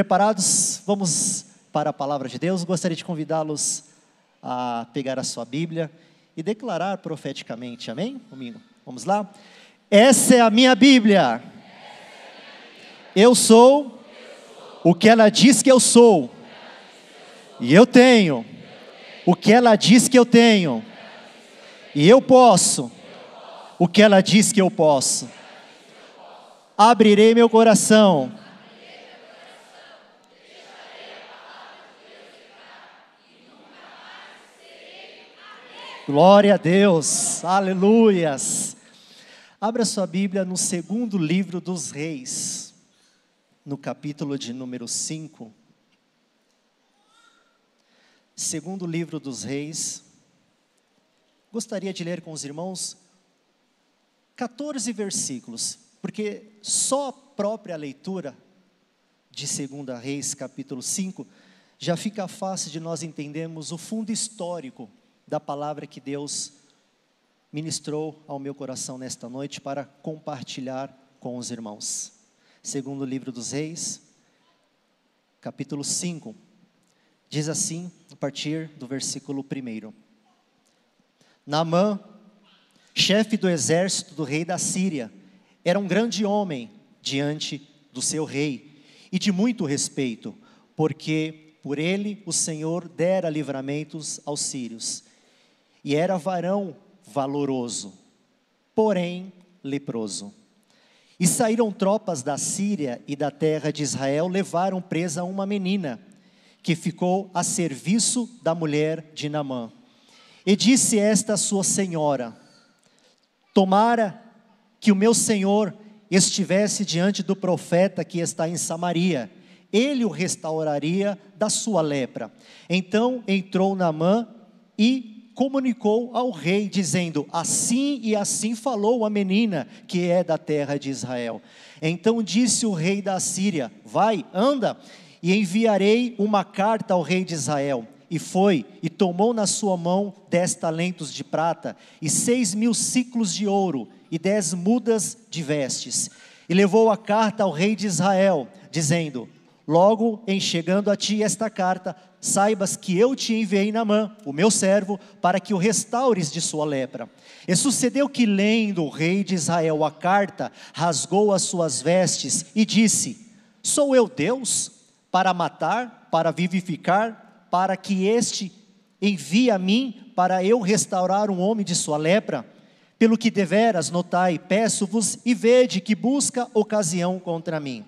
Preparados? Vamos para a palavra de Deus. Gostaria de convidá-los a pegar a sua Bíblia e declarar profeticamente. Amém? Domingo. Vamos lá? Essa é a minha Bíblia. Eu sou o que ela diz que eu sou. E eu tenho o que ela diz que eu tenho. E eu posso o que ela diz que eu posso. Abrirei meu coração Glória a Deus, aleluias. Abra sua Bíblia no segundo livro dos Reis, no capítulo de número 5. Segundo livro dos Reis. Gostaria de ler com os irmãos 14 versículos, porque só a própria leitura de 2 Reis, capítulo 5, já fica fácil de nós entendermos o fundo histórico da palavra que Deus ministrou ao meu coração nesta noite para compartilhar com os irmãos. Segundo o livro dos Reis, capítulo 5, diz assim, a partir do versículo 1. Naamã, chefe do exército do rei da Síria, era um grande homem diante do seu rei e de muito respeito, porque por ele o Senhor dera livramentos aos sírios e era varão valoroso, porém leproso. E saíram tropas da Síria e da terra de Israel, levaram presa uma menina, que ficou a serviço da mulher de Namã. E disse esta sua senhora: Tomara que o meu senhor estivesse diante do profeta que está em Samaria, ele o restauraria da sua lepra. Então entrou Namã e comunicou ao rei, dizendo: Assim e assim falou a menina que é da terra de Israel. Então disse o rei da Síria: Vai, anda, e enviarei uma carta ao rei de Israel. E foi, e tomou na sua mão dez talentos de prata, e seis mil ciclos de ouro, e dez mudas de vestes. E levou a carta ao rei de Israel, dizendo: Logo em chegando a ti esta carta, saibas que eu te enviei na mão, o meu servo, para que o restaures de sua lepra. E sucedeu que, lendo o rei de Israel a carta, rasgou as suas vestes e disse: Sou eu Deus para matar, para vivificar, para que este envie a mim para eu restaurar um homem de sua lepra? Pelo que deveras notai, peço-vos e vede que busca ocasião contra mim.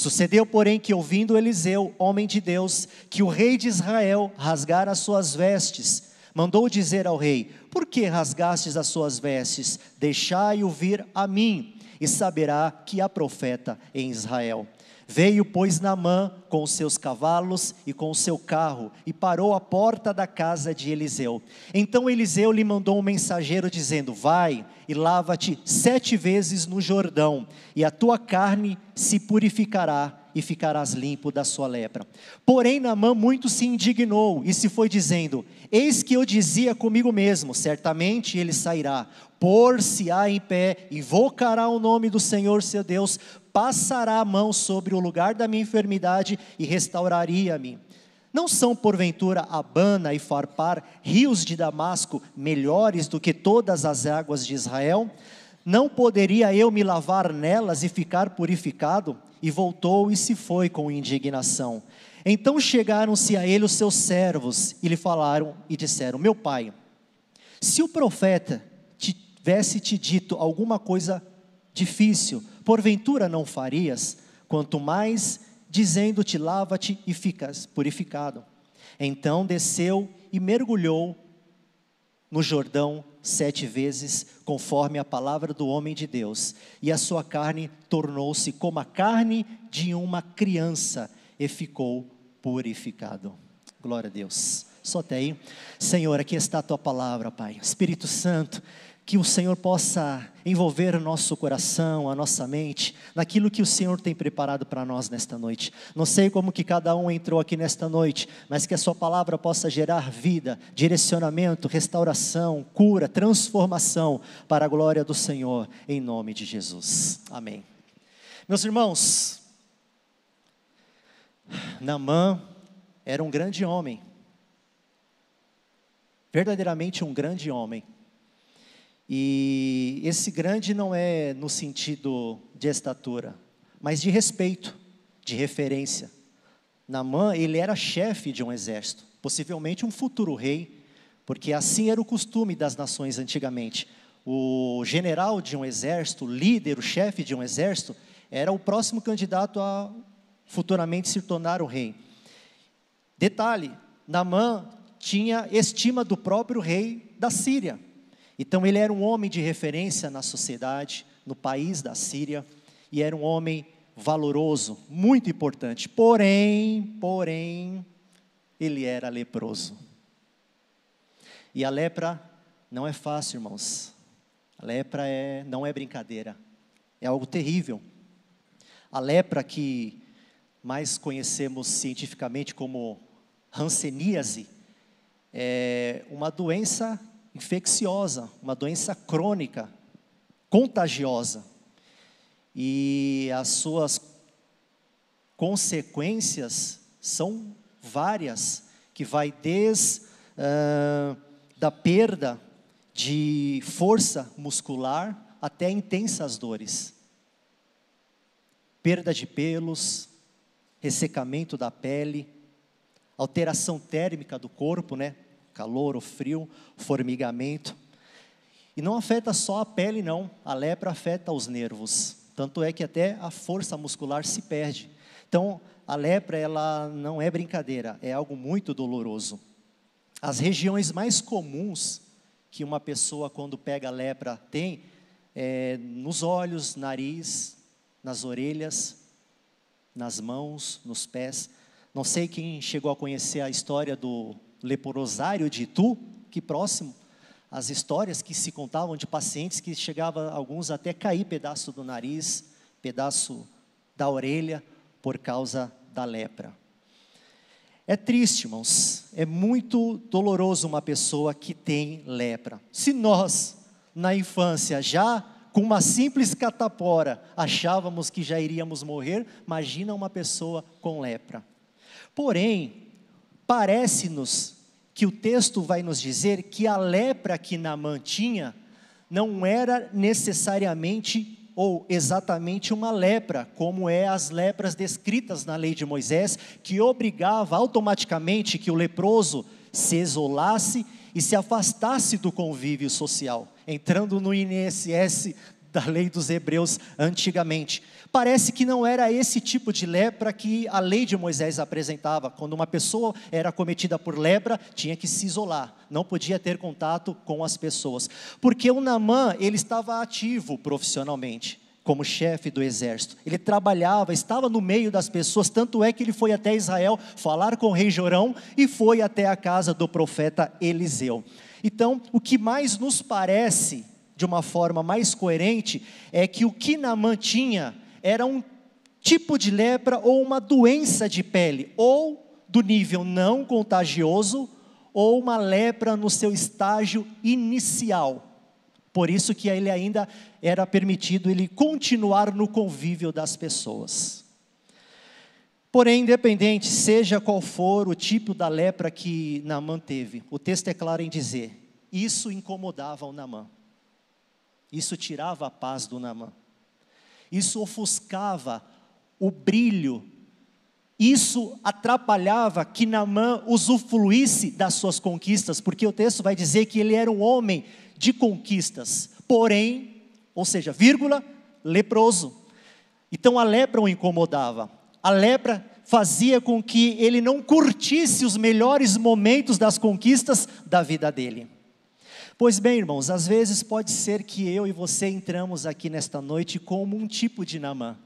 Sucedeu, porém, que ouvindo Eliseu, homem de Deus, que o rei de Israel rasgara as suas vestes, mandou dizer ao rei: Por que rasgastes as suas vestes? Deixai-o vir a mim, e saberá que há profeta em Israel. Veio, pois, Naamã com os seus cavalos e com o seu carro, e parou à porta da casa de Eliseu. Então Eliseu lhe mandou um mensageiro, dizendo: Vai e lava-te sete vezes no Jordão, e a tua carne se purificará, e ficarás limpo da sua lepra. Porém, Naamã muito se indignou, e se foi dizendo: Eis que eu dizia comigo mesmo: certamente ele sairá, por-se-á em pé, invocará o nome do Senhor seu Deus, passará a mão sobre o lugar da minha enfermidade e restauraria-me. Não são, porventura, Abana e Farpar, rios de Damasco, melhores do que todas as águas de Israel? Não poderia eu me lavar nelas e ficar purificado? E voltou e se foi com indignação. Então chegaram-se a ele os seus servos e lhe falaram e disseram: Meu pai, se o profeta tivesse te dito alguma coisa difícil, porventura não farias? Quanto mais dizendo-te: lava-te e ficas purificado. Então desceu e mergulhou no Jordão sete vezes, conforme a palavra do homem de Deus, e a sua carne tornou-se como a carne de uma criança, e ficou purificado. Glória a Deus. Só até aí. Senhor, aqui está a tua palavra, Pai. Espírito Santo, que o Senhor possa envolver o nosso coração, a nossa mente, naquilo que o Senhor tem preparado para nós nesta noite. Não sei como que cada um entrou aqui nesta noite, mas que a sua palavra possa gerar vida, direcionamento, restauração, cura, transformação para a glória do Senhor, em nome de Jesus. Amém. Meus irmãos, Namã era um grande homem, verdadeiramente um grande homem. E esse grande não é no sentido de estatura, mas de respeito, de referência. Namã, ele era chefe de um exército, possivelmente um futuro rei, porque assim era o costume das nações antigamente. O general de um exército, o líder, o chefe de um exército, era o próximo candidato a futuramente se tornar o rei. Detalhe: Namã tinha estima do próprio rei da Síria. Então ele era um homem de referência na sociedade, no país da Síria, e era um homem valoroso, muito importante. Porém, porém, ele era leproso. E a lepra não é fácil, irmãos. A lepra é, não é brincadeira. É algo terrível. A lepra que mais conhecemos cientificamente como hanseníase é uma doença infecciosa, uma doença crônica, contagiosa. E as suas consequências são várias, que vai desde uh, da perda de força muscular até intensas dores. Perda de pelos, ressecamento da pele, alteração térmica do corpo, né? Calor ou frio, formigamento. E não afeta só a pele, não. A lepra afeta os nervos. Tanto é que até a força muscular se perde. Então, a lepra, ela não é brincadeira, é algo muito doloroso. As regiões mais comuns que uma pessoa, quando pega lepra, tem é nos olhos, nariz, nas orelhas, nas mãos, nos pés. Não sei quem chegou a conhecer a história do leprosário de Itu, que próximo, as histórias que se contavam de pacientes que chegava alguns até cair pedaço do nariz, pedaço da orelha por causa da lepra. É triste, irmãos, é muito doloroso uma pessoa que tem lepra. Se nós, na infância, já com uma simples catapora, achávamos que já iríamos morrer, imagina uma pessoa com lepra. Porém, parece-nos que o texto vai nos dizer que a lepra que Naamã tinha não era necessariamente ou exatamente uma lepra, como é as lepras descritas na lei de Moisés, que obrigava automaticamente que o leproso se isolasse e se afastasse do convívio social, entrando no INSS da lei dos hebreus antigamente. Parece que não era esse tipo de lepra que a lei de Moisés apresentava. Quando uma pessoa era cometida por lepra, tinha que se isolar, não podia ter contato com as pessoas. Porque o Namã, ele estava ativo profissionalmente como chefe do exército. Ele trabalhava, estava no meio das pessoas, tanto é que ele foi até Israel falar com o rei Jorão e foi até a casa do profeta Eliseu. Então, o que mais nos parece de uma forma mais coerente é que o que Namã tinha era um tipo de lepra ou uma doença de pele, ou do nível não contagioso, ou uma lepra no seu estágio inicial. Por isso que ele ainda era permitido ele continuar no convívio das pessoas. Porém, independente, seja qual for o tipo da lepra que Naamã teve, o texto é claro em dizer, isso incomodava o Naamã. Isso tirava a paz do Naamã. Isso ofuscava o brilho. Isso atrapalhava que Naamã usufruísse das suas conquistas, porque o texto vai dizer que ele era um homem de conquistas, porém, ou seja, vírgula, leproso. Então a lepra o incomodava. A lepra fazia com que ele não curtisse os melhores momentos das conquistas da vida dele. Pois bem, irmãos, às vezes pode ser que eu e você entramos aqui nesta noite como um tipo de Namã.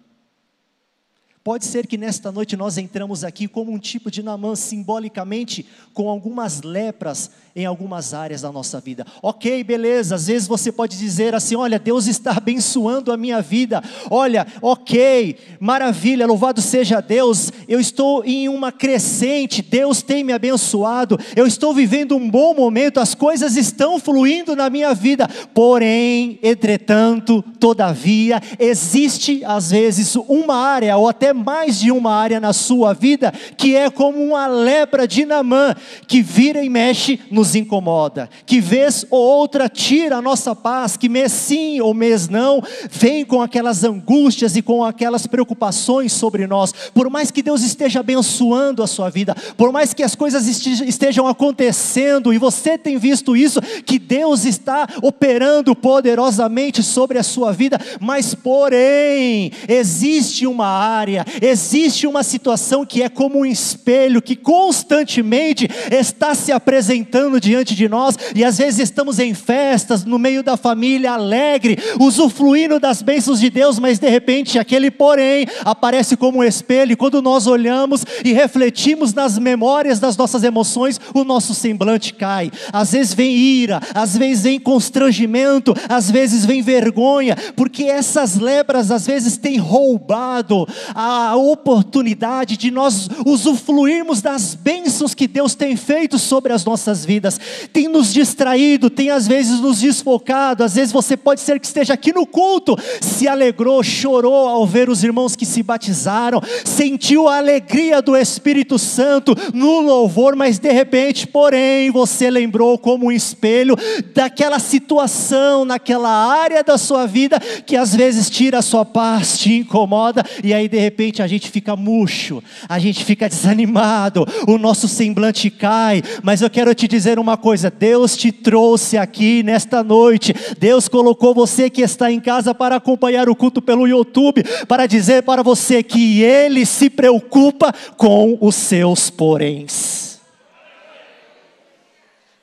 Pode ser que nesta noite nós entramos aqui como um tipo de Namã, simbolicamente, com algumas lepras em algumas áreas da nossa vida. Ok, beleza, às vezes você pode dizer assim: olha, Deus está abençoando a minha vida. Olha, ok, maravilha, louvado seja Deus, eu estou em uma crescente, Deus tem me abençoado, eu estou vivendo um bom momento, as coisas estão fluindo na minha vida. Porém, entretanto, todavia, existe às vezes uma área, ou até mais de uma área na sua vida que é como uma lepra de Namã, que vira e mexe, nos incomoda, que vez ou outra tira a nossa paz, que mês sim ou mês não, vem com aquelas angústias e com aquelas preocupações sobre nós. Por mais que Deus esteja abençoando a sua vida, por mais que as coisas estejam acontecendo e você tem visto isso, que Deus está operando poderosamente sobre a sua vida, mas porém, existe uma área, existe uma situação que é como um espelho que constantemente está se apresentando diante de nós e às vezes estamos em festas, no meio da família, alegre, usufruindo das bênçãos de Deus, mas de repente aquele porém aparece como um espelho e quando nós olhamos e refletimos nas memórias das nossas emoções, o nosso semblante cai. Às vezes vem ira, às vezes vem constrangimento, às vezes vem vergonha, porque essas lebras às vezes têm roubado a oportunidade de nós usufruirmos das bênçãos que Deus tem feito sobre as nossas vidas, tem nos distraído, tem às vezes nos desfocado, às vezes você pode ser que esteja aqui no culto, se alegrou, chorou ao ver os irmãos que se batizaram, sentiu a alegria do Espírito Santo no louvor, mas de repente, porém, você lembrou como um espelho daquela situação, naquela área da sua vida que às vezes tira a sua paz, te incomoda, e aí de repente a gente fica murcho, a gente fica desanimado, o nosso semblante cai, mas eu quero te dizer uma coisa: Deus te trouxe aqui nesta noite, Deus colocou você que está em casa para acompanhar o culto pelo YouTube, para dizer para você que Ele se preocupa com os seus poréns.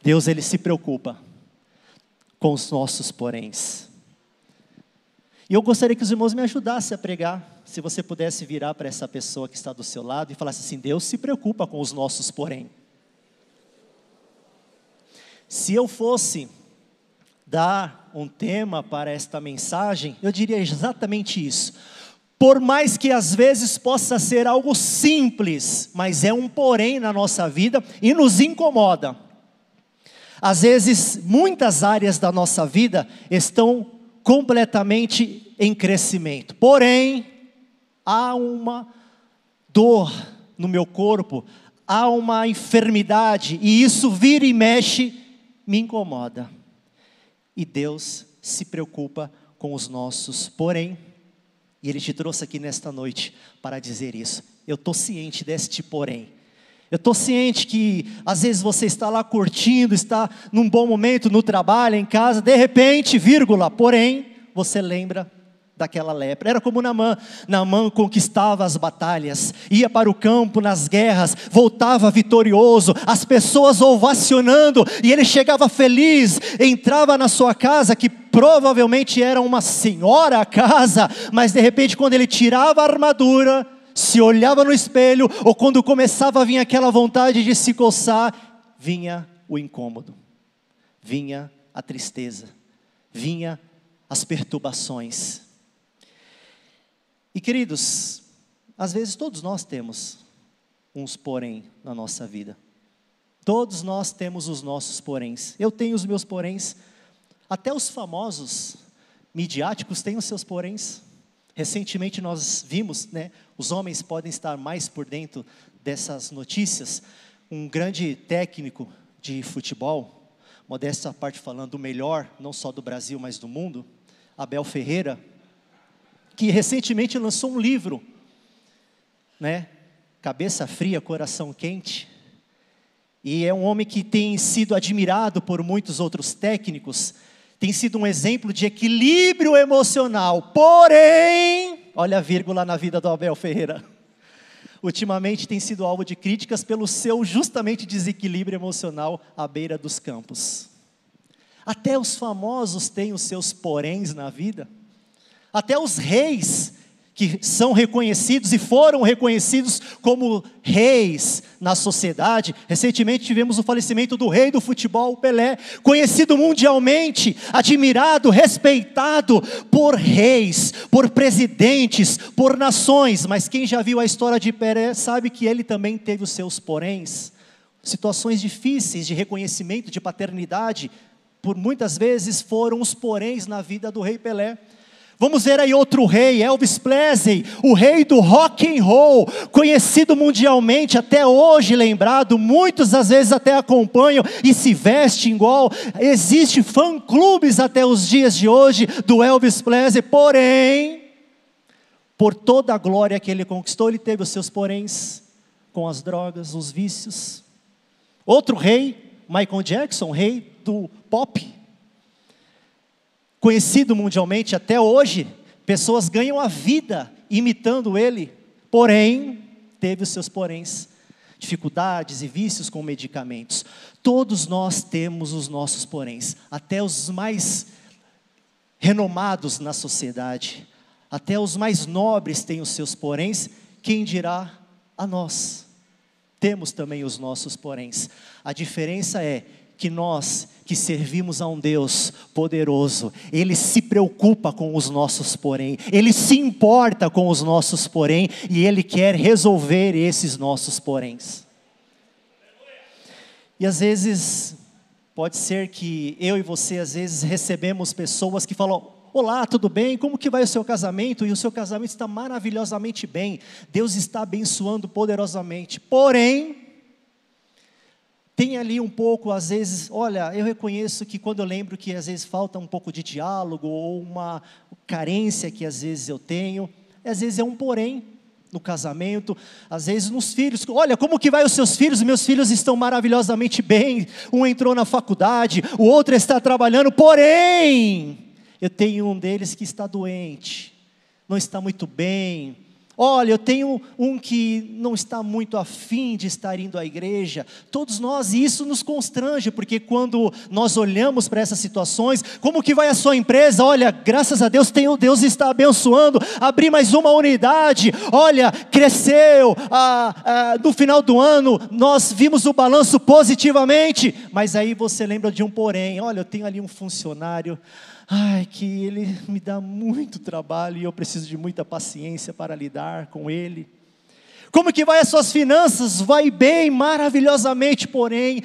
Deus, Ele se preocupa com os nossos poréns. E eu gostaria que os irmãos me ajudassem a pregar. Se você pudesse virar para essa pessoa que está do seu lado e falasse assim: Deus se preocupa com os nossos porém. Se eu fosse dar um tema para esta mensagem, eu diria exatamente isso. Por mais que às vezes possa ser algo simples, mas é um porém na nossa vida e nos incomoda. Às vezes, muitas áreas da nossa vida estão completamente em crescimento. Porém, há uma dor no meu corpo, há uma enfermidade, e isso vira e mexe, me incomoda. E Deus se preocupa com os nossos, porém, e Ele te trouxe aqui nesta noite para dizer isso. Eu estou ciente deste porém. Eu estou ciente que às vezes você está lá curtindo, está num bom momento no trabalho, em casa, de repente, vírgula, porém, você lembra daquela lepra. Era como Namã. Namã conquistava as batalhas, ia para o campo nas guerras, voltava vitorioso, as pessoas ovacionando, e ele chegava feliz, entrava na sua casa, que provavelmente era uma senhora casa, mas de repente, quando ele tirava a armadura, se olhava no espelho, ou quando começava a vir aquela vontade de se coçar, vinha o incômodo, vinha a tristeza, vinha as perturbações. E queridos, às vezes todos nós temos uns porém na nossa vida. Todos nós temos os nossos poréns. Eu tenho os meus poréns. Até os famosos midiáticos têm os seus poréns. Recentemente nós vimos, né, os homens podem estar mais por dentro dessas notícias. Um grande técnico de futebol, modesta parte falando, o melhor, não só do Brasil, mas do mundo, Abel Ferreira, que recentemente lançou um livro, né? Cabeça fria, coração quente. E é um homem que tem sido admirado por muitos outros técnicos, tem sido um exemplo de equilíbrio emocional. Porém, olha a vírgula na vida do Abel Ferreira. Ultimamente tem sido alvo de críticas pelo seu justamente desequilíbrio emocional à beira dos campos. Até os famosos têm os seus poréns na vida. Até os reis que são reconhecidos e foram reconhecidos como reis na sociedade. Recentemente tivemos o falecimento do rei do futebol, Pelé, conhecido mundialmente, admirado, respeitado por reis, por presidentes, por nações. Mas quem já viu a história de Pelé sabe que ele também teve os seus poréns, situações difíceis de reconhecimento, de paternidade, por muitas vezes foram os poréns na vida do rei Pelé. Vamos ver aí outro rei, Elvis Presley, o rei do rock and roll, conhecido mundialmente até hoje, lembrado, muitos às vezes até acompanham e se vestem igual. Existe fã-clubes até os dias de hoje do Elvis Presley, porém, por toda a glória que ele conquistou, ele teve os seus poréns com as drogas, os vícios. Outro rei, Michael Jackson, rei do pop, conhecido mundialmente até hoje, pessoas ganham a vida imitando ele, porém, teve os seus poréns, dificuldades e vícios com medicamentos. Todos nós temos os nossos poréns, até os mais renomados na sociedade, até os mais nobres têm os seus poréns, quem dirá a nós? Temos também os nossos poréns. A diferença é que nós que servimos a um Deus poderoso, Ele se preocupa com os nossos porém, Ele se importa com os nossos porém, e Ele quer resolver esses nossos poréns. E às vezes, pode ser que eu e você, às vezes, recebemos pessoas que falam: Olá, tudo bem? Como que vai o seu casamento? E o seu casamento está maravilhosamente bem. Deus está abençoando poderosamente. Porém, tem ali um pouco, às vezes, olha, eu reconheço que quando eu lembro que às vezes falta um pouco de diálogo ou uma carência que às vezes eu tenho, às vezes é um porém no casamento, às vezes nos filhos. Olha, como que vai os seus filhos? Meus filhos estão maravilhosamente bem. Um entrou na faculdade, o outro está trabalhando, porém, eu tenho um deles que está doente, não está muito bem, Olha, eu tenho um que não está muito afim de estar indo à igreja. Todos nós, e isso nos constrange, porque quando nós olhamos para essas situações, como que vai a sua empresa? Olha, graças a Deus, tem, Deus está abençoando, abrir mais uma unidade. Olha, cresceu. Ah, ah, no final do ano, nós vimos o balanço positivamente. Mas aí você lembra de um porém. Olha, eu tenho ali um funcionário ai, que ele me dá muito trabalho e eu preciso de muita paciência para lidar com ele. Como que vai as suas finanças? Vai bem, maravilhosamente, porém,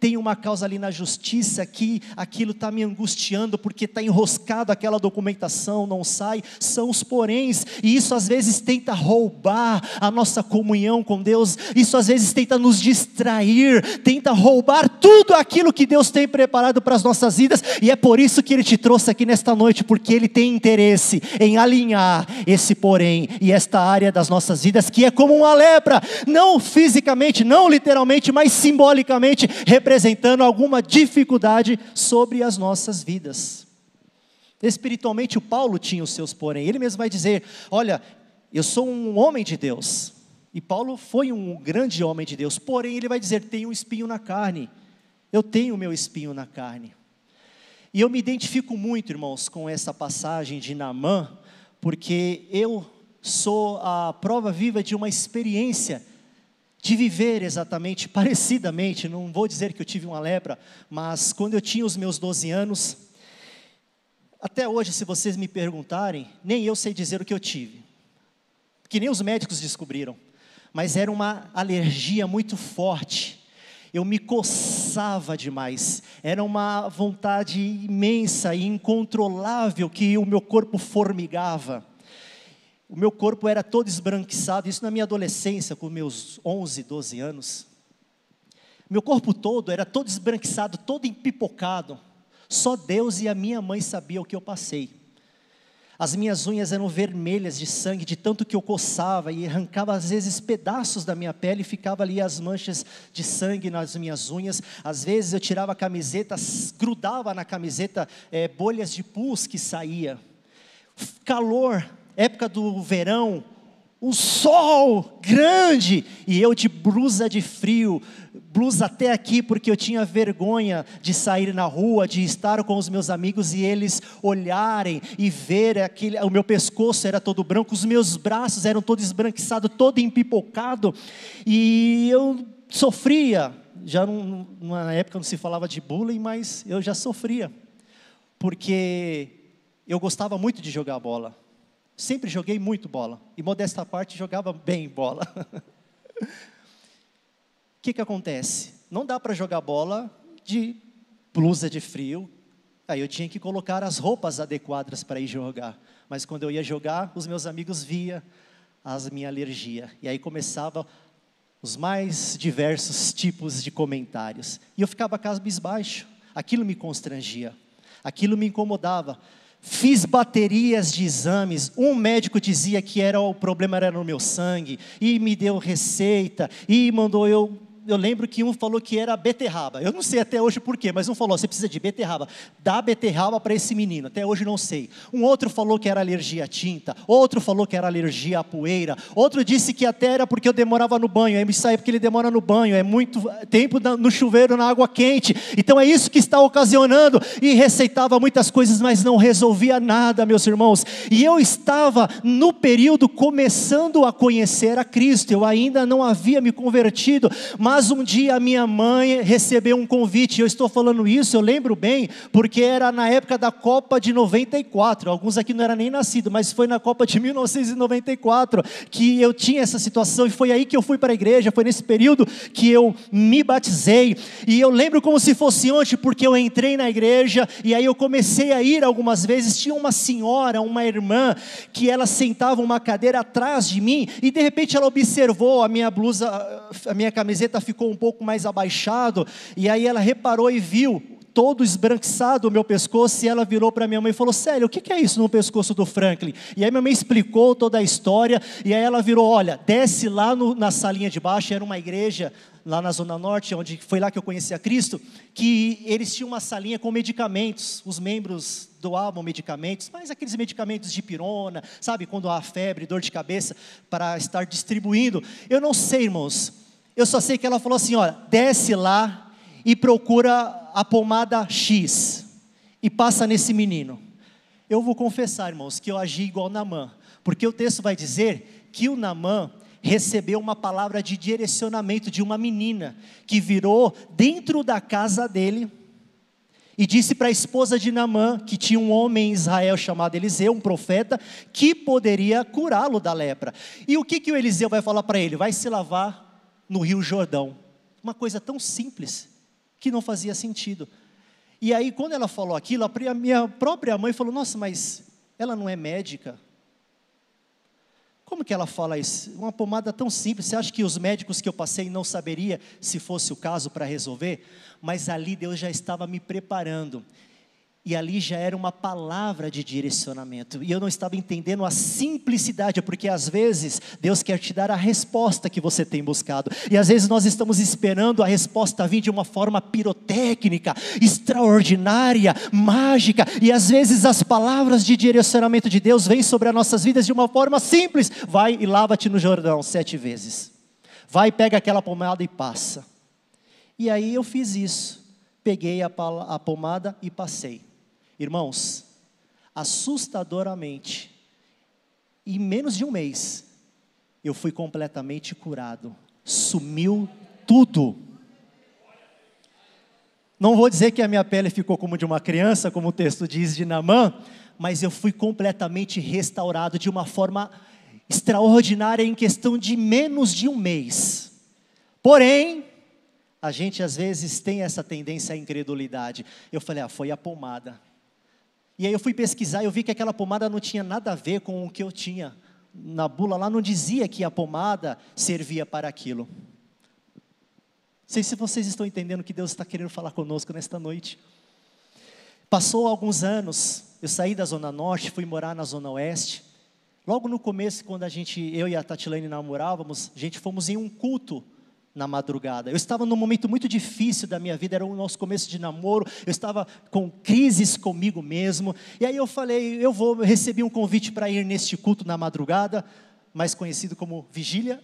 tem uma causa ali na justiça que aquilo está me angustiando porque está enroscado aquela documentação, não sai, são os poréns, e isso às vezes tenta roubar a nossa comunhão com Deus, isso às vezes tenta nos distrair, tenta roubar tudo aquilo que Deus tem preparado para as nossas vidas, e é por isso que Ele te trouxe aqui nesta noite, porque Ele tem interesse em alinhar esse porém e esta área das nossas vidas que é como uma lepra, não fisicamente, não literalmente, mas simbolicamente, alguma dificuldade sobre as nossas vidas. Espiritualmente, o Paulo tinha os seus porém. Ele mesmo vai dizer: Olha, eu sou um homem de Deus. E Paulo foi um grande homem de Deus. Porém, ele vai dizer: Tenho um espinho na carne. Eu tenho meu espinho na carne. E eu me identifico muito, irmãos, com essa passagem de Naamã, porque eu sou a prova viva de uma experiência de viver exatamente, parecidamente, não vou dizer que eu tive uma lepra, mas quando eu tinha os meus 12 anos, até hoje, se vocês me perguntarem, nem eu sei dizer o que eu tive, que nem os médicos descobriram, mas era uma alergia muito forte, eu me coçava demais, era uma vontade imensa e incontrolável que o meu corpo formigava, o meu corpo era todo esbranquiçado, isso na minha adolescência, com meus 11, 12 anos. Meu corpo todo era todo esbranquiçado, todo empipocado. Só Deus e a minha mãe sabiam o que eu passei. As minhas unhas eram vermelhas de sangue, de tanto que eu coçava e arrancava às vezes pedaços da minha pele e ficava ali as manchas de sangue nas minhas unhas. Às vezes eu tirava a camiseta, grudava na camiseta é, bolhas de pus que saía. Calor, época do verão, o sol grande, e eu de blusa de frio, blusa até aqui, porque eu tinha vergonha de sair na rua, de estar com os meus amigos e eles olharem e ver aquele, o meu pescoço era todo branco, os meus braços eram todos esbranquiçados, todo empipocado, e eu sofria, já numa época não se falava de bullying, mas eu já sofria, porque eu gostava muito de jogar bola, Sempre joguei muito bola. E modesta parte jogava bem bola. O que, que acontece? Não dá para jogar bola de blusa de frio, Aí eu tinha que colocar as roupas adequadas para ir jogar. Mas quando eu ia jogar, os meus amigos via as minha alergia. E aí começava os mais diversos tipos de comentários. E eu ficava cabisbaixo. Aquilo me constrangia. Aquilo me incomodava. Fiz baterias de exames. Um médico dizia que era o problema era no meu sangue e me deu receita e mandou eu eu lembro que um falou que era beterraba. Eu não sei até hoje por quê, mas um falou: você precisa de beterraba. Dá beterraba para esse menino. Até hoje não sei. Um outro falou que era alergia à tinta. Outro falou que era alergia à poeira. Outro disse que até era porque eu demorava no banho. Aí me saiu porque ele demora no banho. É muito tempo no chuveiro, na água quente. Então é isso que está ocasionando. E receitava muitas coisas, mas não resolvia nada, meus irmãos. E eu estava no período começando a conhecer a Cristo. Eu ainda não havia me convertido, mas mas um dia a minha mãe recebeu um convite, eu estou falando isso, eu lembro bem, porque era na época da Copa de 94. Alguns aqui não eram nem nascidos, mas foi na Copa de 1994 que eu tinha essa situação e foi aí que eu fui para a igreja, foi nesse período que eu me batizei. E eu lembro como se fosse ontem, porque eu entrei na igreja e aí eu comecei a ir algumas vezes. Tinha uma senhora, uma irmã, que ela sentava uma cadeira atrás de mim e de repente ela observou a minha blusa, a minha camiseta ficou um pouco mais abaixado, e aí ela reparou e viu todo esbranquiçado o meu pescoço, e ela virou para minha mãe e falou: Sério, o que é isso no pescoço do Franklin? E aí minha mãe explicou toda a história, e aí ela virou: Olha, desce lá no, na salinha de baixo, era uma igreja lá na Zona Norte, onde foi lá que eu conheci a Cristo, que eles tinham uma salinha com medicamentos, os membros doavam medicamentos, mas aqueles medicamentos de pirona, sabe, quando há febre, dor de cabeça, para estar distribuindo. Eu não sei, irmãos, eu só sei que ela falou assim: olha, desce lá e procura a pomada X e passa nesse menino. Eu vou confessar, irmãos, que eu agi igual Namã, porque o texto vai dizer que o Namã recebeu uma palavra de direcionamento de uma menina que virou dentro da casa dele e disse para a esposa de Namã que tinha um homem em Israel chamado Eliseu, um profeta, que poderia curá-lo da lepra. E o que, que o Eliseu vai falar para ele? Vai se lavar no Rio Jordão. Uma coisa tão simples que não fazia sentido. E aí, quando ela falou aquilo, a minha própria mãe falou: Nossa, mas ela não é médica? Como que ela fala isso? Uma pomada tão simples, você acha que os médicos que eu passei não saberia se fosse o caso para resolver? Mas ali Deus já estava me preparando e ali já era uma palavra de direcionamento. E eu não estava entendendo a simplicidade, porque às vezes Deus quer te dar a resposta que você tem buscado. E às vezes nós estamos esperando a resposta vir de uma forma pirotécnica, extraordinária, mágica. E às vezes as palavras de direcionamento de Deus vêm sobre as nossas vidas de uma forma simples. Vai e lava-te no Jordão sete vezes. Vai, pega aquela pomada e passa. E aí eu fiz isso. Peguei a, pomada e passei. Irmãos, assustadoramente, em menos de um mês, eu fui completamente curado. Sumiu tudo. Não vou dizer que a minha pele ficou como de uma criança, como o texto diz de Namã, mas eu fui completamente restaurado de uma forma extraordinária em questão de menos de um mês. Porém, a gente às vezes tem essa tendência à incredulidade. Eu falei, ah, foi a pomada. E aí eu fui pesquisar e eu vi que aquela pomada não tinha nada a ver com o que eu tinha. Na bula lá não dizia que a pomada servia para aquilo. Não sei se vocês estão entendendo o que Deus está querendo falar conosco nesta noite. Passou alguns anos, eu saí da Zona Norte, fui morar na Zona Oeste. Logo no começo, quando a gente, eu e a Tatilane namorávamos, a gente fomos em um culto na madrugada. Eu estava num momento muito difícil da minha vida, era o nosso começo de namoro, eu estava com crises comigo mesmo. E aí eu falei, eu vou receber um convite para ir neste culto na madrugada, mais conhecido como vigília.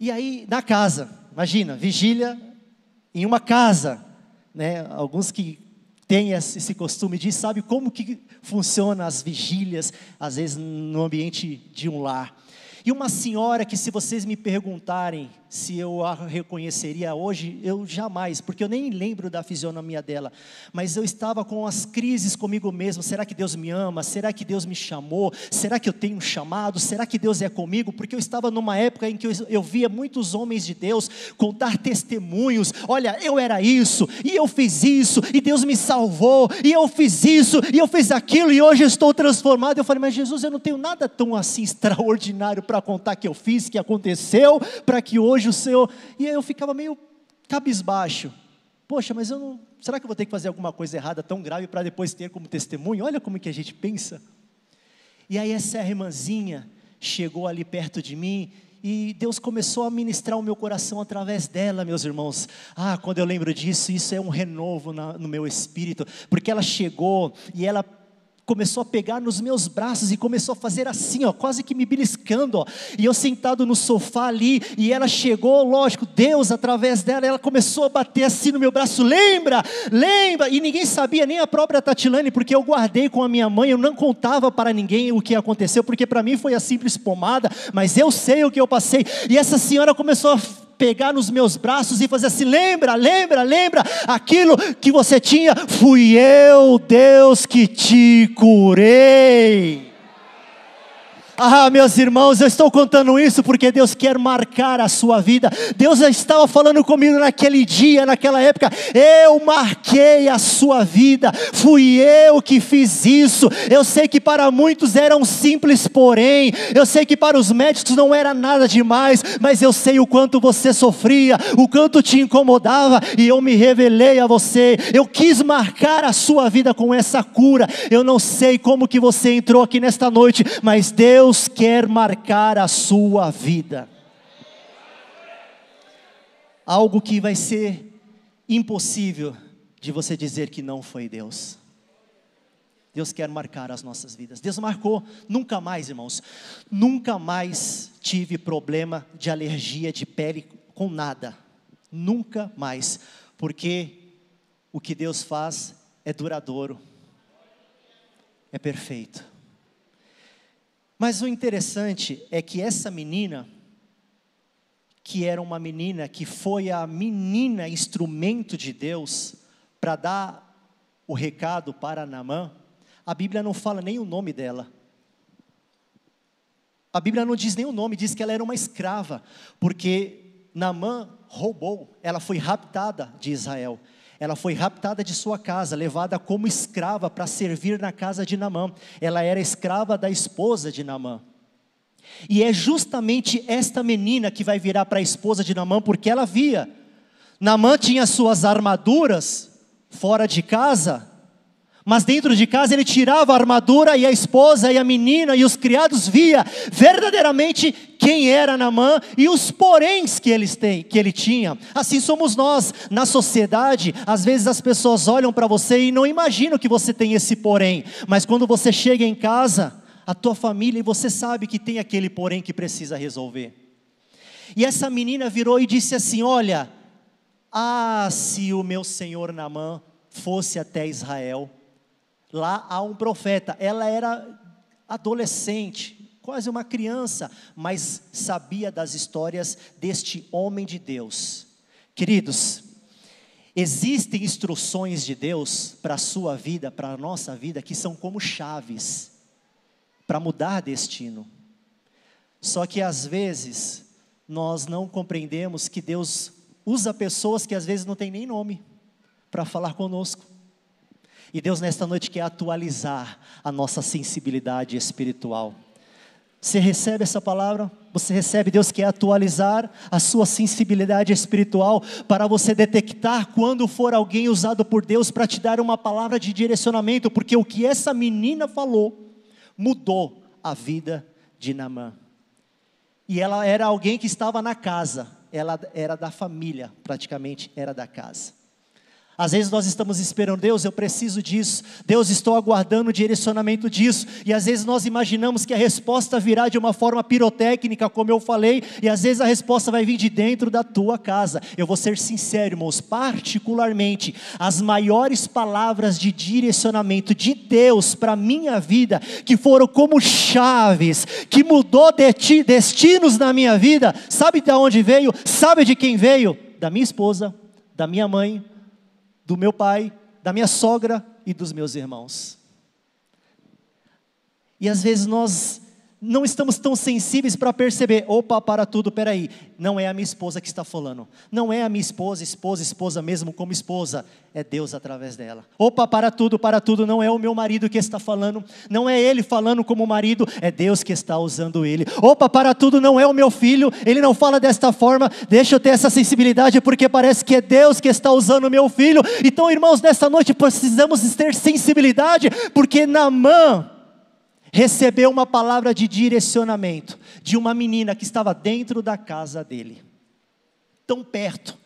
E aí na casa, imagina, vigília em uma casa, né? Alguns que têm esse costume de sabe como que funciona as vigílias, às vezes no ambiente de um lar. E uma senhora que se vocês me perguntarem, se eu a reconheceria hoje, eu jamais, porque eu nem lembro da fisionomia dela, mas eu estava com as crises comigo mesmo: será que Deus me ama? Será que Deus me chamou? Será que eu tenho um chamado? Será que Deus é comigo? Porque eu estava numa época em que eu, eu via muitos homens de Deus contar testemunhos: olha, eu era isso, e eu fiz isso, e Deus me salvou, e eu fiz isso, e eu fiz aquilo, e hoje eu estou transformado. Eu falei, mas Jesus, eu não tenho nada tão assim extraordinário para contar que eu fiz, que aconteceu, para que hoje hoje o Senhor. E eu ficava meio cabisbaixo. Poxa, mas eu não. Será que eu vou ter que fazer alguma coisa errada tão grave para depois ter como testemunho? Olha como que a gente pensa. E aí essa irmãzinha chegou ali perto de mim e Deus começou a ministrar o meu coração através dela, meus irmãos. Ah, quando eu lembro disso, isso é um renovo na, no meu espírito, porque ela chegou e ela começou a pegar nos meus braços e começou a fazer assim, ó, quase que me beliscando, ó. E eu sentado no sofá ali, e ela chegou, lógico, Deus através dela, ela começou a bater assim no meu braço, lembra, lembra, e ninguém sabia, nem a própria Tatilane, porque eu guardei com a minha mãe, eu não contava para ninguém o que aconteceu, porque para mim foi a simples pomada, mas eu sei o que eu passei. E essa senhora começou a pegar nos meus braços e fazer assim: lembra, lembra, lembra, aquilo que você tinha, fui eu, Deus, que te curei. Ah, meus irmãos, eu estou contando isso porque Deus quer marcar a sua vida. Deus estava falando comigo naquele dia, naquela época. Eu marquei a sua vida, fui eu que fiz isso. Eu sei que para muitos era um simples porém, eu sei que para os médicos não era nada demais, mas eu sei o quanto você sofria, o quanto te incomodava, e eu me revelei a você. Eu quis marcar a sua vida com essa cura. Eu não sei como que você entrou aqui nesta noite, mas Deus Deus quer marcar a sua vida. Algo que vai ser impossível de você dizer que não foi Deus. Deus quer marcar as nossas vidas. Deus marcou, nunca mais, irmãos, nunca mais tive problema de alergia de pele com nada. Nunca mais, porque o que Deus faz é duradouro, é perfeito. Mas o interessante é que essa menina, que era uma menina que foi a menina instrumento de Deus para dar o recado para Naamã, a Bíblia não fala nem o nome dela. A Bíblia não diz nem o nome, diz que ela era uma escrava, porque Naamã roubou, ela foi raptada de Israel. Ela foi raptada de sua casa, levada como escrava para servir na casa de Namã. Ela era escrava da esposa de Namã. E é justamente esta menina que vai virar para a esposa de Namã, porque ela via. Namã tinha suas armaduras fora de casa, mas dentro de casa ele tirava a armadura e a esposa e a menina e os criados via verdadeiramente quem era Namã e os poréns que, eles têm, que ele tinha. Assim somos nós na sociedade. Às vezes as pessoas olham para você e não imaginam que você tem esse porém, mas quando você chega em casa, a tua família e você sabe que tem aquele porém que precisa resolver. E essa menina virou e disse assim: Olha, ah, se o meu senhor Namã fosse até Israel Lá há um profeta. Ela era adolescente, quase uma criança, mas sabia das histórias deste homem de Deus. Queridos, existem instruções de Deus para a sua vida, para a nossa vida, que são como chaves para mudar destino. Só que às vezes nós não compreendemos que Deus usa pessoas que às vezes não têm nem nome para falar conosco. E Deus nesta noite quer atualizar a nossa sensibilidade espiritual. Você recebe essa palavra? Você recebe, Deus quer atualizar a sua sensibilidade espiritual para você detectar quando for alguém usado por Deus para te dar uma palavra de direcionamento, porque o que essa menina falou mudou a vida de Namã. E ela era alguém que estava na casa, ela era da família, praticamente era da casa. Às vezes nós estamos esperando, Deus, eu preciso disso, Deus, estou aguardando o direcionamento disso, e às vezes nós imaginamos que a resposta virá de uma forma pirotécnica, como eu falei, e às vezes a resposta vai vir de dentro da tua casa. Eu vou ser sincero, irmãos, particularmente, as maiores palavras de direcionamento de Deus para a minha vida, que foram como chaves, que mudou destinos na minha vida, sabe de onde veio? Sabe de quem veio? Da minha esposa, da minha mãe, do meu pai, da minha sogra e dos meus irmãos. E às vezes nós não estamos tão sensíveis para perceber, opa, para tudo, peraí, não é a minha esposa que está falando, não é a minha esposa, esposa, esposa mesmo como esposa, é Deus através dela. Opa, para tudo, para tudo, não é o meu marido que está falando, não é ele falando como marido, é Deus que está usando ele. Opa, para tudo, não é o meu filho, ele não fala desta forma, deixa eu ter essa sensibilidade, porque parece que é Deus que está usando o meu filho. Então, irmãos, nesta noite precisamos ter sensibilidade, porque Namã, recebeu uma palavra de direcionamento de uma menina que estava dentro da casa dele, tão perto.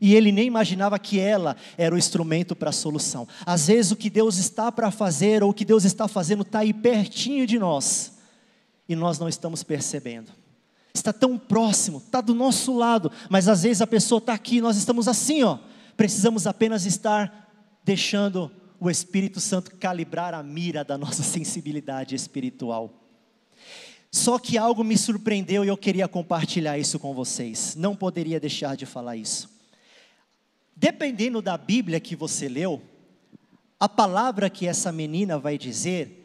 E ele nem imaginava que ela era o instrumento para a solução. Às vezes o que Deus está para fazer, ou o que Deus está fazendo, está aí pertinho de nós, e nós não estamos percebendo. Está tão próximo, está do nosso lado, mas às vezes a pessoa está aqui, nós estamos assim, ó. Precisamos apenas estar deixando o Espírito Santo calibrar a mira da nossa sensibilidade espiritual. Só que algo me surpreendeu e eu queria compartilhar isso com vocês. Não poderia deixar de falar isso. Dependendo da Bíblia que você leu, a palavra que essa menina vai dizer,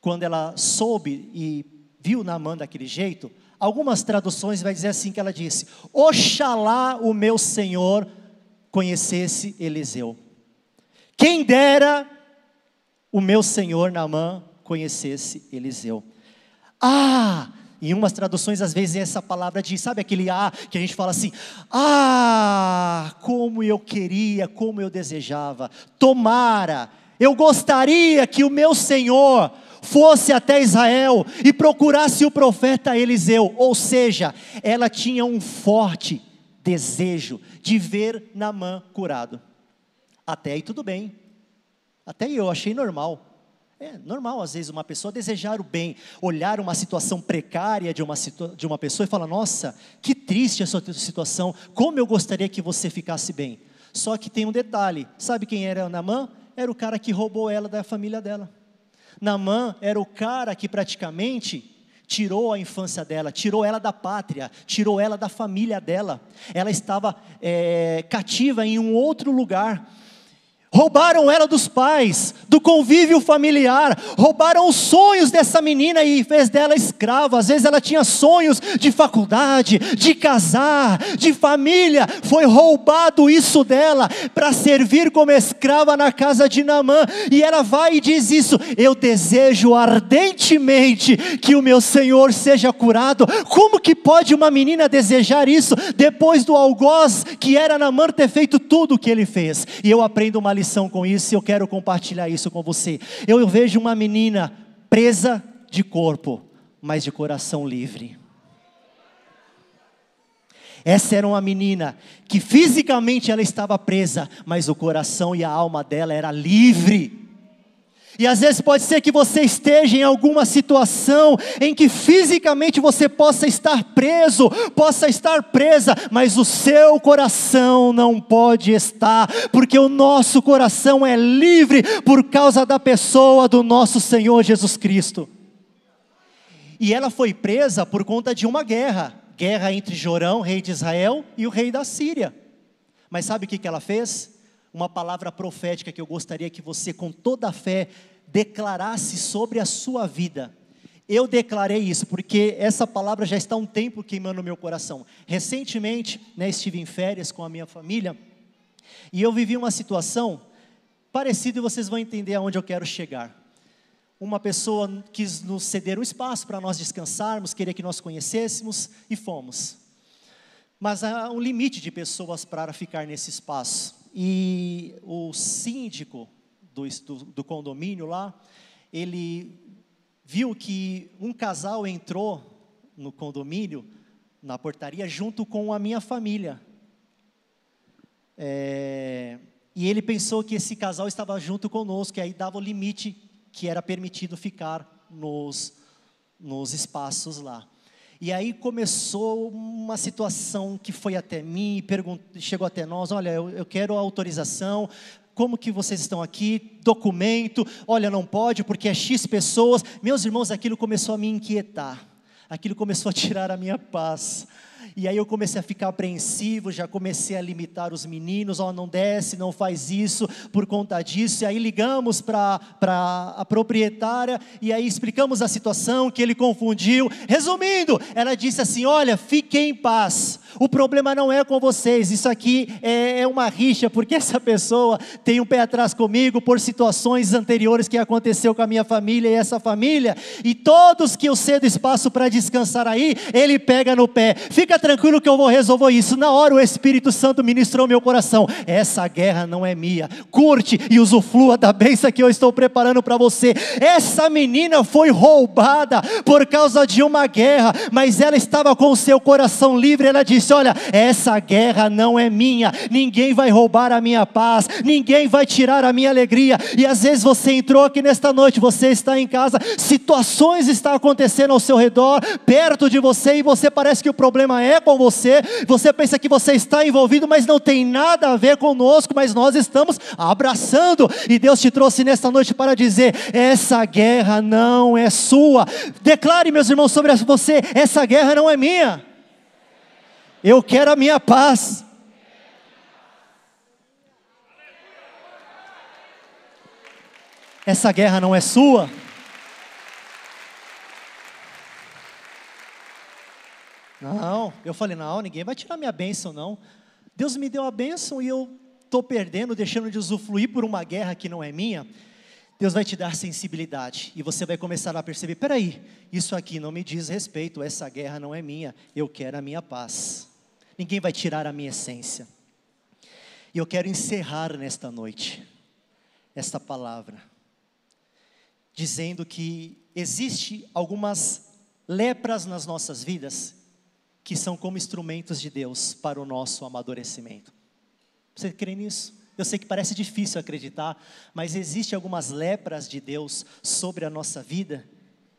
quando ela soube e viu Naamã daquele jeito, algumas traduções vai dizer assim que ela disse: Oxalá o meu Senhor conhecesse Eliseu. Quem dera o meu senhor Naamã conhecesse Eliseu. Ah, em umas traduções, às vezes, essa palavra diz, sabe aquele ah, que a gente fala assim, ah, como eu queria, como eu desejava, tomara, eu gostaria que o meu Senhor fosse até Israel e procurasse o profeta Eliseu, ou seja, ela tinha um forte desejo de ver Naamã curado. Até aí tudo bem. Até eu achei normal. É normal, às vezes, uma pessoa desejar o bem, olhar uma situação precária de uma, de uma pessoa e falar: Nossa, que triste a sua situação, como eu gostaria que você ficasse bem. Só que tem um detalhe: sabe quem era Namã? Era o cara que roubou ela da família dela. Namã era o cara que praticamente tirou a infância dela, tirou ela da pátria, tirou ela da família dela. Ela estava é, cativa em um outro lugar Roubaram ela dos pais, do convívio familiar, roubaram os sonhos dessa menina e fez dela escrava. Às vezes ela tinha sonhos de faculdade, de casar, de família. Foi roubado isso dela para servir como escrava na casa de Namã. E ela vai e diz isso: Eu desejo ardentemente que o meu Senhor seja curado. Como que pode uma menina desejar isso depois do algoz que era Namã ter feito tudo o que ele fez? E eu aprendo uma lição lição com isso e eu quero compartilhar isso com você. Eu vejo uma menina presa de corpo, mas de coração livre. Essa era uma menina que fisicamente ela estava presa, mas o coração e a alma dela era livre. E às vezes pode ser que você esteja em alguma situação em que fisicamente você possa estar preso, possa estar presa, mas o seu coração não pode estar, porque o nosso coração é livre por causa da pessoa do nosso Senhor Jesus Cristo. E ela foi presa por conta de uma guerra guerra entre Jorão, rei de Israel, e o rei da Síria. Mas sabe o que ela fez? Uma palavra profética que eu gostaria que você, com toda a fé, declarasse sobre a sua vida. Eu declarei isso porque essa palavra já está há um tempo queimando no meu coração. Recentemente, né, estive em férias com a minha família e eu vivi uma situação parecida e vocês vão entender aonde eu quero chegar. Uma pessoa quis nos ceder um espaço para nós descansarmos, queria que nós conhecêssemos e fomos. Mas há um limite de pessoas para ficar nesse espaço e o síndico do, do, do condomínio lá, ele viu que um casal entrou no condomínio, na portaria, junto com a minha família. É, e ele pensou que esse casal estava junto conosco, e aí dava o limite que era permitido ficar nos, nos espaços lá. E aí começou uma situação que foi até mim, chegou até nós, olha, eu, eu quero autorização, como que vocês estão aqui, documento, olha, não pode porque é X pessoas. Meus irmãos, aquilo começou a me inquietar, aquilo começou a tirar a minha paz. E aí eu comecei a ficar apreensivo, já comecei a limitar os meninos, ó, oh, não desce, não faz isso por conta disso. E aí ligamos para a proprietária e aí explicamos a situação que ele confundiu. Resumindo, ela disse assim: olha, fiquem em paz. O problema não é com vocês, isso aqui é, é uma rixa, porque essa pessoa tem um pé atrás comigo por situações anteriores que aconteceu com a minha família e essa família, e todos que eu cedo espaço para descansar aí, ele pega no pé. Fica tranquilo que eu vou resolver isso. Na hora o Espírito Santo ministrou meu coração. Essa guerra não é minha. Curte e usufrua da bênção que eu estou preparando para você. Essa menina foi roubada por causa de uma guerra, mas ela estava com o seu coração livre. Ela disse: Olha, essa guerra não é minha. Ninguém vai roubar a minha paz. Ninguém vai tirar a minha alegria. E às vezes você entrou aqui nesta noite, você está em casa, situações estão acontecendo ao seu redor, perto de você, e você parece que o problema é é com você, você pensa que você está envolvido, mas não tem nada a ver conosco, mas nós estamos abraçando, e Deus te trouxe nesta noite para dizer: essa guerra não é sua. Declare, meus irmãos, sobre você: essa guerra não é minha, eu quero a minha paz. Essa guerra não é sua. Não, eu falei, não, ninguém vai tirar minha bênção, não. Deus me deu a bênção e eu estou perdendo, deixando de usufruir por uma guerra que não é minha. Deus vai te dar sensibilidade e você vai começar a perceber: peraí, isso aqui não me diz respeito, essa guerra não é minha, eu quero a minha paz. Ninguém vai tirar a minha essência. E eu quero encerrar nesta noite esta palavra, dizendo que existe algumas lepras nas nossas vidas que são como instrumentos de Deus para o nosso amadurecimento. Você crê nisso? Eu sei que parece difícil acreditar, mas existe algumas lepras de Deus sobre a nossa vida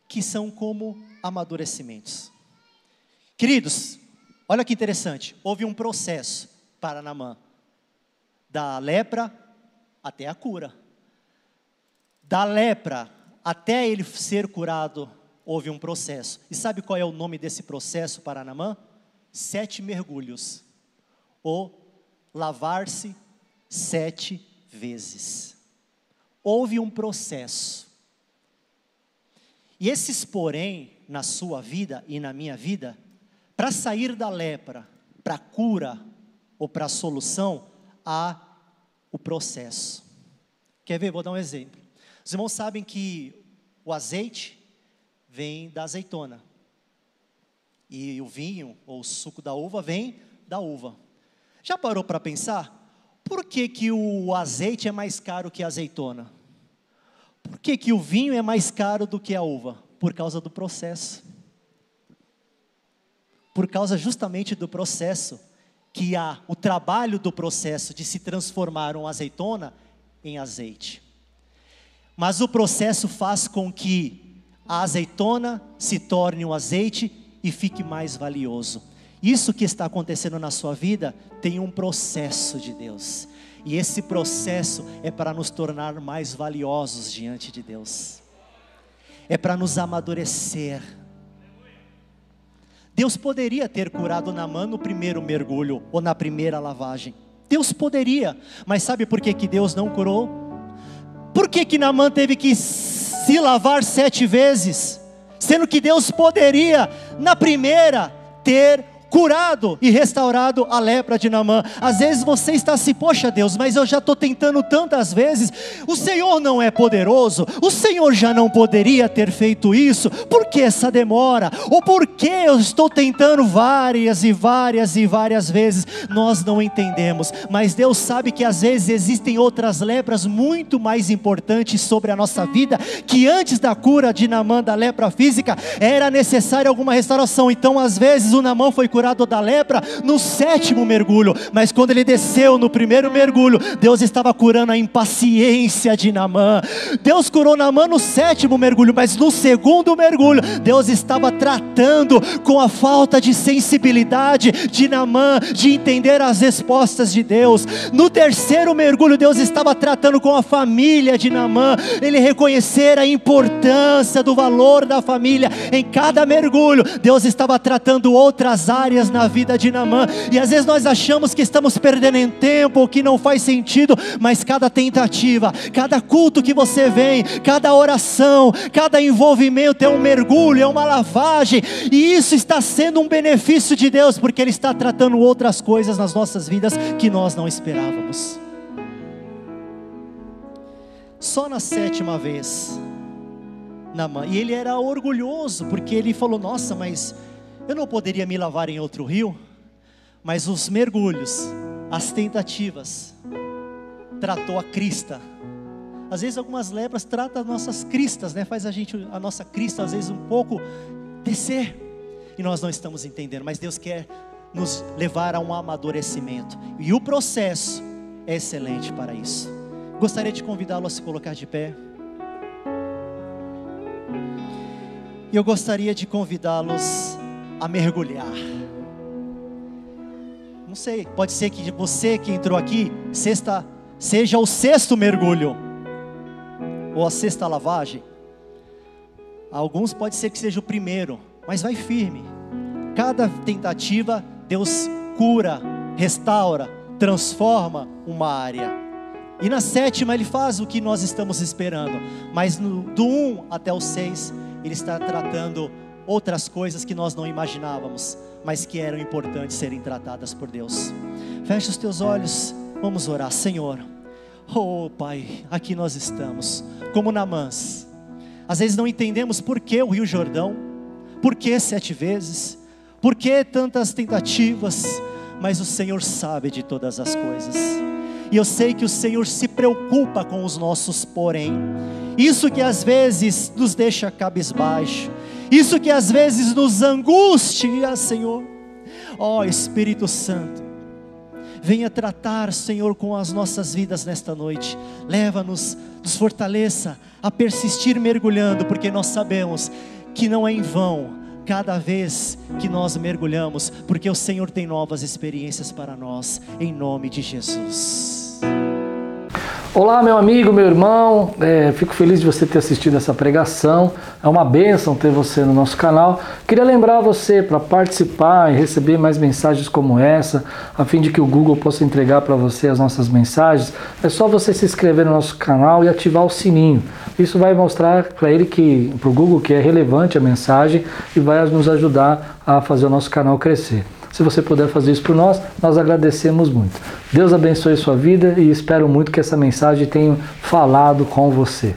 que são como amadurecimentos. Queridos, olha que interessante, houve um processo para Namã, da lepra até a cura. Da lepra até ele ser curado houve um processo. E sabe qual é o nome desse processo para Namã? Sete mergulhos. Ou lavar-se sete vezes. Houve um processo. E esses, porém, na sua vida e na minha vida, para sair da lepra, para cura ou para solução, há o processo. Quer ver? Vou dar um exemplo. Os irmãos sabem que o azeite vem da azeitona. E o vinho ou o suco da uva vem da uva. Já parou para pensar? Por que, que o azeite é mais caro que a azeitona? Por que, que o vinho é mais caro do que a uva? Por causa do processo. Por causa justamente do processo, que há o trabalho do processo de se transformar uma azeitona em azeite. Mas o processo faz com que a azeitona se torne um azeite e fique mais valioso. Isso que está acontecendo na sua vida tem um processo de Deus. E esse processo é para nos tornar mais valiosos diante de Deus. É para nos amadurecer. Deus poderia ter curado Namã no primeiro mergulho ou na primeira lavagem. Deus poderia, mas sabe por que, que Deus não curou? Por que, que Namã teve que se lavar sete vezes, sendo que Deus poderia, na primeira, ter curado e restaurado a lepra de Namã. Às vezes você está assim, poxa Deus, mas eu já estou tentando tantas vezes, o Senhor não é poderoso, o Senhor já não poderia ter feito isso, por que essa demora? Ou por que eu estou tentando várias e várias e várias vezes? Nós não entendemos, mas Deus sabe que às vezes existem outras lepras muito mais importantes sobre a nossa vida, que antes da cura de Namã da lepra física, era necessária alguma restauração, então às vezes o Namã foi curado curado da lepra no sétimo mergulho, mas quando ele desceu no primeiro mergulho, Deus estava curando a impaciência de Namã. Deus curou Namã no sétimo mergulho, mas no segundo mergulho, Deus estava tratando com a falta de sensibilidade de Namã, de entender as respostas de Deus. No terceiro mergulho, Deus estava tratando com a família de Namã, ele reconhecer a importância do valor da família em cada mergulho. Deus estava tratando outras áreas na vida de Namã, e às vezes nós achamos que estamos perdendo em tempo, que não faz sentido, mas cada tentativa, cada culto que você vem, cada oração, cada envolvimento é um mergulho, é uma lavagem, e isso está sendo um benefício de Deus, porque Ele está tratando outras coisas nas nossas vidas que nós não esperávamos. Só na sétima vez, Namã, e ele era orgulhoso, porque ele falou: Nossa, mas eu não poderia me lavar em outro rio? Mas os mergulhos, as tentativas, tratou a crista. Às vezes algumas lepras tratam as nossas cristas, né? Faz a gente a nossa crista às vezes um pouco descer. E nós não estamos entendendo, mas Deus quer nos levar a um amadurecimento. E o processo é excelente para isso. Gostaria de convidá-lo a se colocar de pé. E eu gostaria de convidá-los a mergulhar. Não sei, pode ser que você que entrou aqui, sexta, seja o sexto mergulho, ou a sexta lavagem. Alguns pode ser que seja o primeiro, mas vai firme. Cada tentativa, Deus cura, restaura, transforma uma área. E na sétima ele faz o que nós estamos esperando. Mas no, do 1 um até o 6, ele está tratando outras coisas que nós não imaginávamos mas que eram importantes serem tratadas por Deus. Feche os teus olhos, vamos orar, Senhor. Oh Pai, aqui nós estamos, como Namãs. Às vezes não entendemos por que o Rio Jordão, por que sete vezes, por que tantas tentativas, mas o Senhor sabe de todas as coisas. E eu sei que o Senhor se preocupa com os nossos porém. Isso que às vezes nos deixa cabisbaixo, isso que às vezes nos angustia, Senhor. Ó oh, Espírito Santo, venha tratar, Senhor, com as nossas vidas nesta noite. Leva-nos, nos fortaleça a persistir mergulhando, porque nós sabemos que não é em vão cada vez que nós mergulhamos, porque o Senhor tem novas experiências para nós, em nome de Jesus. Olá, meu amigo, meu irmão, é, fico feliz de você ter assistido essa pregação. É uma bênção ter você no nosso canal. Queria lembrar você para participar e receber mais mensagens como essa, a fim de que o Google possa entregar para você as nossas mensagens. É só você se inscrever no nosso canal e ativar o sininho. Isso vai mostrar para ele que, para o Google, que é relevante a mensagem e vai nos ajudar a fazer o nosso canal crescer. Se você puder fazer isso por nós, nós agradecemos muito. Deus abençoe sua vida e espero muito que essa mensagem tenha falado com você.